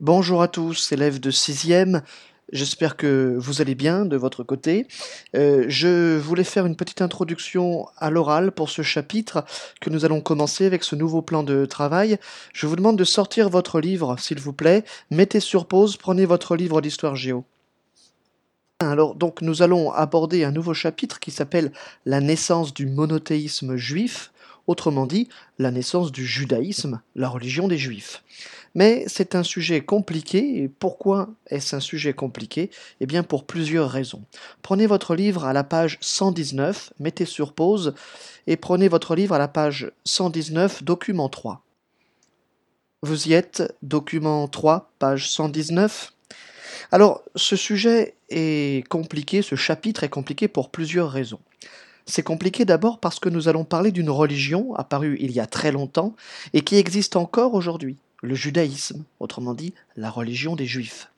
Bonjour à tous, élèves de 6e. J'espère que vous allez bien de votre côté. Euh, je voulais faire une petite introduction à l'oral pour ce chapitre que nous allons commencer avec ce nouveau plan de travail. Je vous demande de sortir votre livre, s'il vous plaît. Mettez sur pause, prenez votre livre d'histoire géo. Alors, donc, nous allons aborder un nouveau chapitre qui s'appelle La naissance du monothéisme juif, autrement dit, la naissance du judaïsme, la religion des juifs. Mais c'est un sujet compliqué, et pourquoi est-ce un sujet compliqué? Eh bien, pour plusieurs raisons. Prenez votre livre à la page 119, mettez sur pause, et prenez votre livre à la page 119, document 3. Vous y êtes, document 3, page 119 alors, ce sujet est compliqué, ce chapitre est compliqué pour plusieurs raisons. C'est compliqué d'abord parce que nous allons parler d'une religion apparue il y a très longtemps et qui existe encore aujourd'hui, le judaïsme, autrement dit la religion des juifs.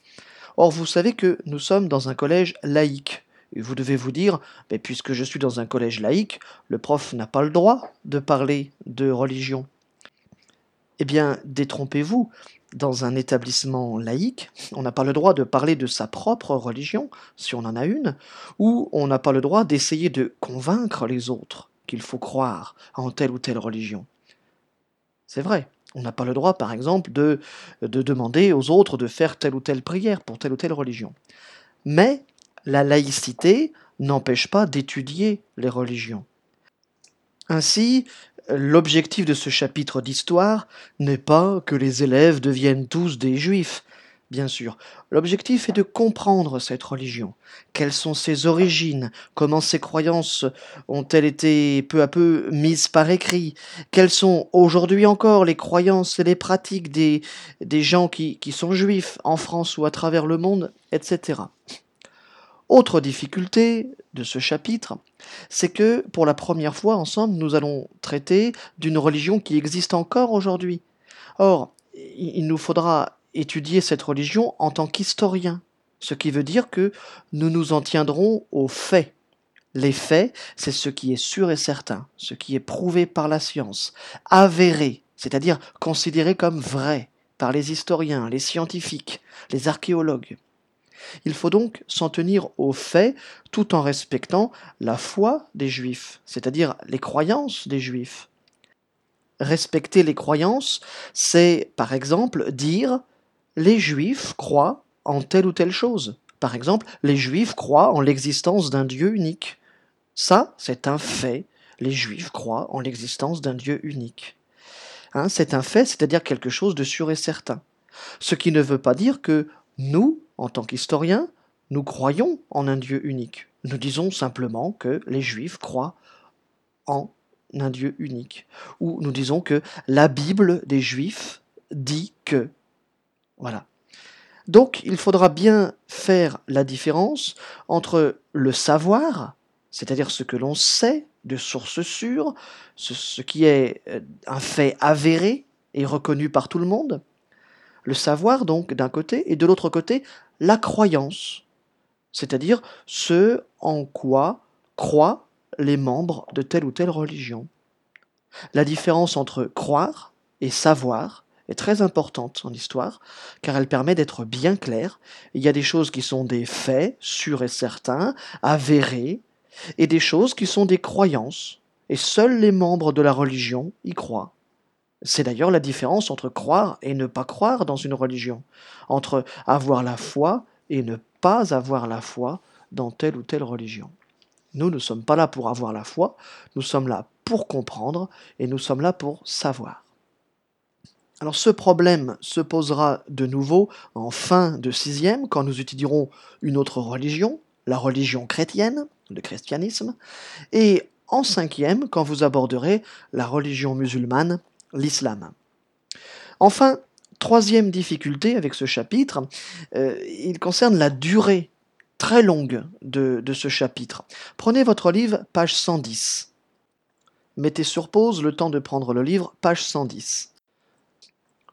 Or, vous savez que nous sommes dans un collège laïque. Et vous devez vous dire, mais puisque je suis dans un collège laïque, le prof n'a pas le droit de parler de religion. Eh bien, détrompez-vous, dans un établissement laïque, on n'a pas le droit de parler de sa propre religion, si on en a une, ou on n'a pas le droit d'essayer de convaincre les autres qu'il faut croire en telle ou telle religion. C'est vrai, on n'a pas le droit, par exemple, de, de demander aux autres de faire telle ou telle prière pour telle ou telle religion. Mais la laïcité n'empêche pas d'étudier les religions. Ainsi, l'objectif de ce chapitre d'histoire n'est pas que les élèves deviennent tous des juifs, bien sûr. L'objectif est de comprendre cette religion. Quelles sont ses origines? Comment ses croyances ont-elles été peu à peu mises par écrit? Quelles sont aujourd'hui encore les croyances et les pratiques des, des gens qui, qui sont juifs en France ou à travers le monde, etc. Autre difficulté de ce chapitre, c'est que pour la première fois ensemble, nous allons traiter d'une religion qui existe encore aujourd'hui. Or, il nous faudra étudier cette religion en tant qu'historien, ce qui veut dire que nous nous en tiendrons aux faits. Les faits, c'est ce qui est sûr et certain, ce qui est prouvé par la science, avéré, c'est-à-dire considéré comme vrai par les historiens, les scientifiques, les archéologues. Il faut donc s'en tenir aux faits tout en respectant la foi des juifs, c'est-à-dire les croyances des juifs. Respecter les croyances, c'est par exemple dire les juifs croient en telle ou telle chose. Par exemple, les juifs croient en l'existence d'un Dieu unique. Ça, c'est un fait. Les juifs croient en l'existence d'un Dieu unique. Hein, c'est un fait, c'est-à-dire quelque chose de sûr et certain. Ce qui ne veut pas dire que nous, en tant qu'historiens, nous croyons en un Dieu unique. Nous disons simplement que les Juifs croient en un Dieu unique. Ou nous disons que la Bible des Juifs dit que. Voilà. Donc il faudra bien faire la différence entre le savoir, c'est-à-dire ce que l'on sait de sources sûres, ce, qui est euh, un fait avéré et reconnu par tout le monde, le savoir donc d'un côté, et de l'autre côté, la croyance, c'est-à-dire ce en quoi croient les membres de telle ou telle religion. La différence entre croire et savoir est très importante en histoire, car elle permet d'être bien claire. Il y a des choses qui sont des faits, sûrs et certains, avérés, et des choses qui sont des croyances, et seuls les membres de la religion y croient. C'est d'ailleurs la différence entre croire et ne pas croire dans une religion, entre avoir la foi et ne pas avoir la foi dans telle ou telle religion. Nous ne sommes pas là pour avoir la foi, nous sommes là pour comprendre et nous sommes là pour savoir. Alors ce problème se posera de nouveau en fin de sixième quand nous étudierons une autre religion, la religion chrétienne, le christianisme, et en cinquième quand vous aborderez la religion musulmane, l'islam. Enfin, troisième difficulté avec ce chapitre, euh, il concerne la durée très longue de, de ce chapitre. Prenez votre livre, page 110. Mettez sur pause le temps de prendre le livre, page 110.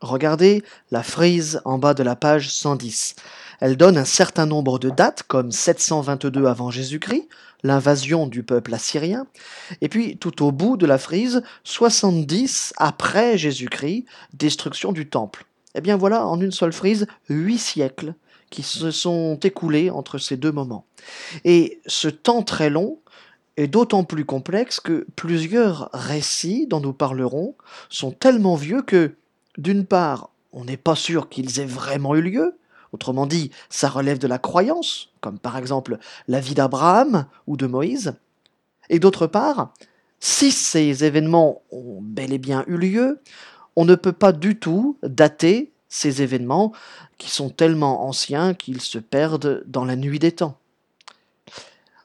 Regardez la frise en bas de la page 110. Elle donne un certain nombre de dates, comme 722 avant Jésus-Christ, l'invasion du peuple assyrien, et puis tout au bout de la frise, 70 après Jésus-Christ, destruction du temple. Eh bien voilà, en une seule frise, huit siècles qui se sont écoulés entre ces deux moments. Et ce temps très long est d'autant plus complexe que plusieurs récits dont nous parlerons sont tellement vieux que, d'une part, on n'est pas sûr qu'ils aient vraiment eu lieu, autrement dit, ça relève de la croyance, comme par exemple la vie d'Abraham ou de Moïse, et d'autre part, si ces événements ont bel et bien eu lieu, on ne peut pas du tout dater ces événements qui sont tellement anciens qu'ils se perdent dans la nuit des temps.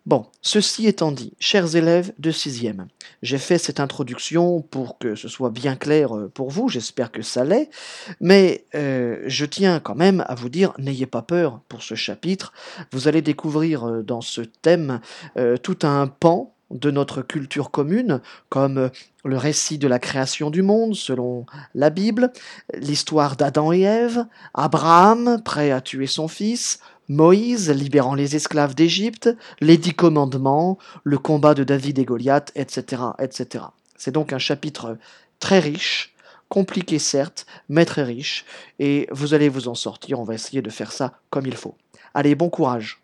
Bon, ceci étant dit, chers élèves de sixième, j'ai fait cette introduction pour que ce soit bien clair euh, pour vous, j'espère que ça l'est, mais euh, je tiens quand même à vous dire, n'ayez pas peur pour ce chapitre, vous allez découvrir euh, dans ce thème tout un pan de notre culture commune, comme le récit de la création du monde selon la Bible, l'histoire d'Adam et Ève, Abraham prêt à tuer son fils, Moïse libérant les esclaves d'Égypte, les dix commandements, le combat de David et Goliath, etc. etc. C'est donc un chapitre très riche, compliqué certes, mais très riche, et vous allez vous en sortir, on va essayer de faire ça comme il faut. Allez, bon courage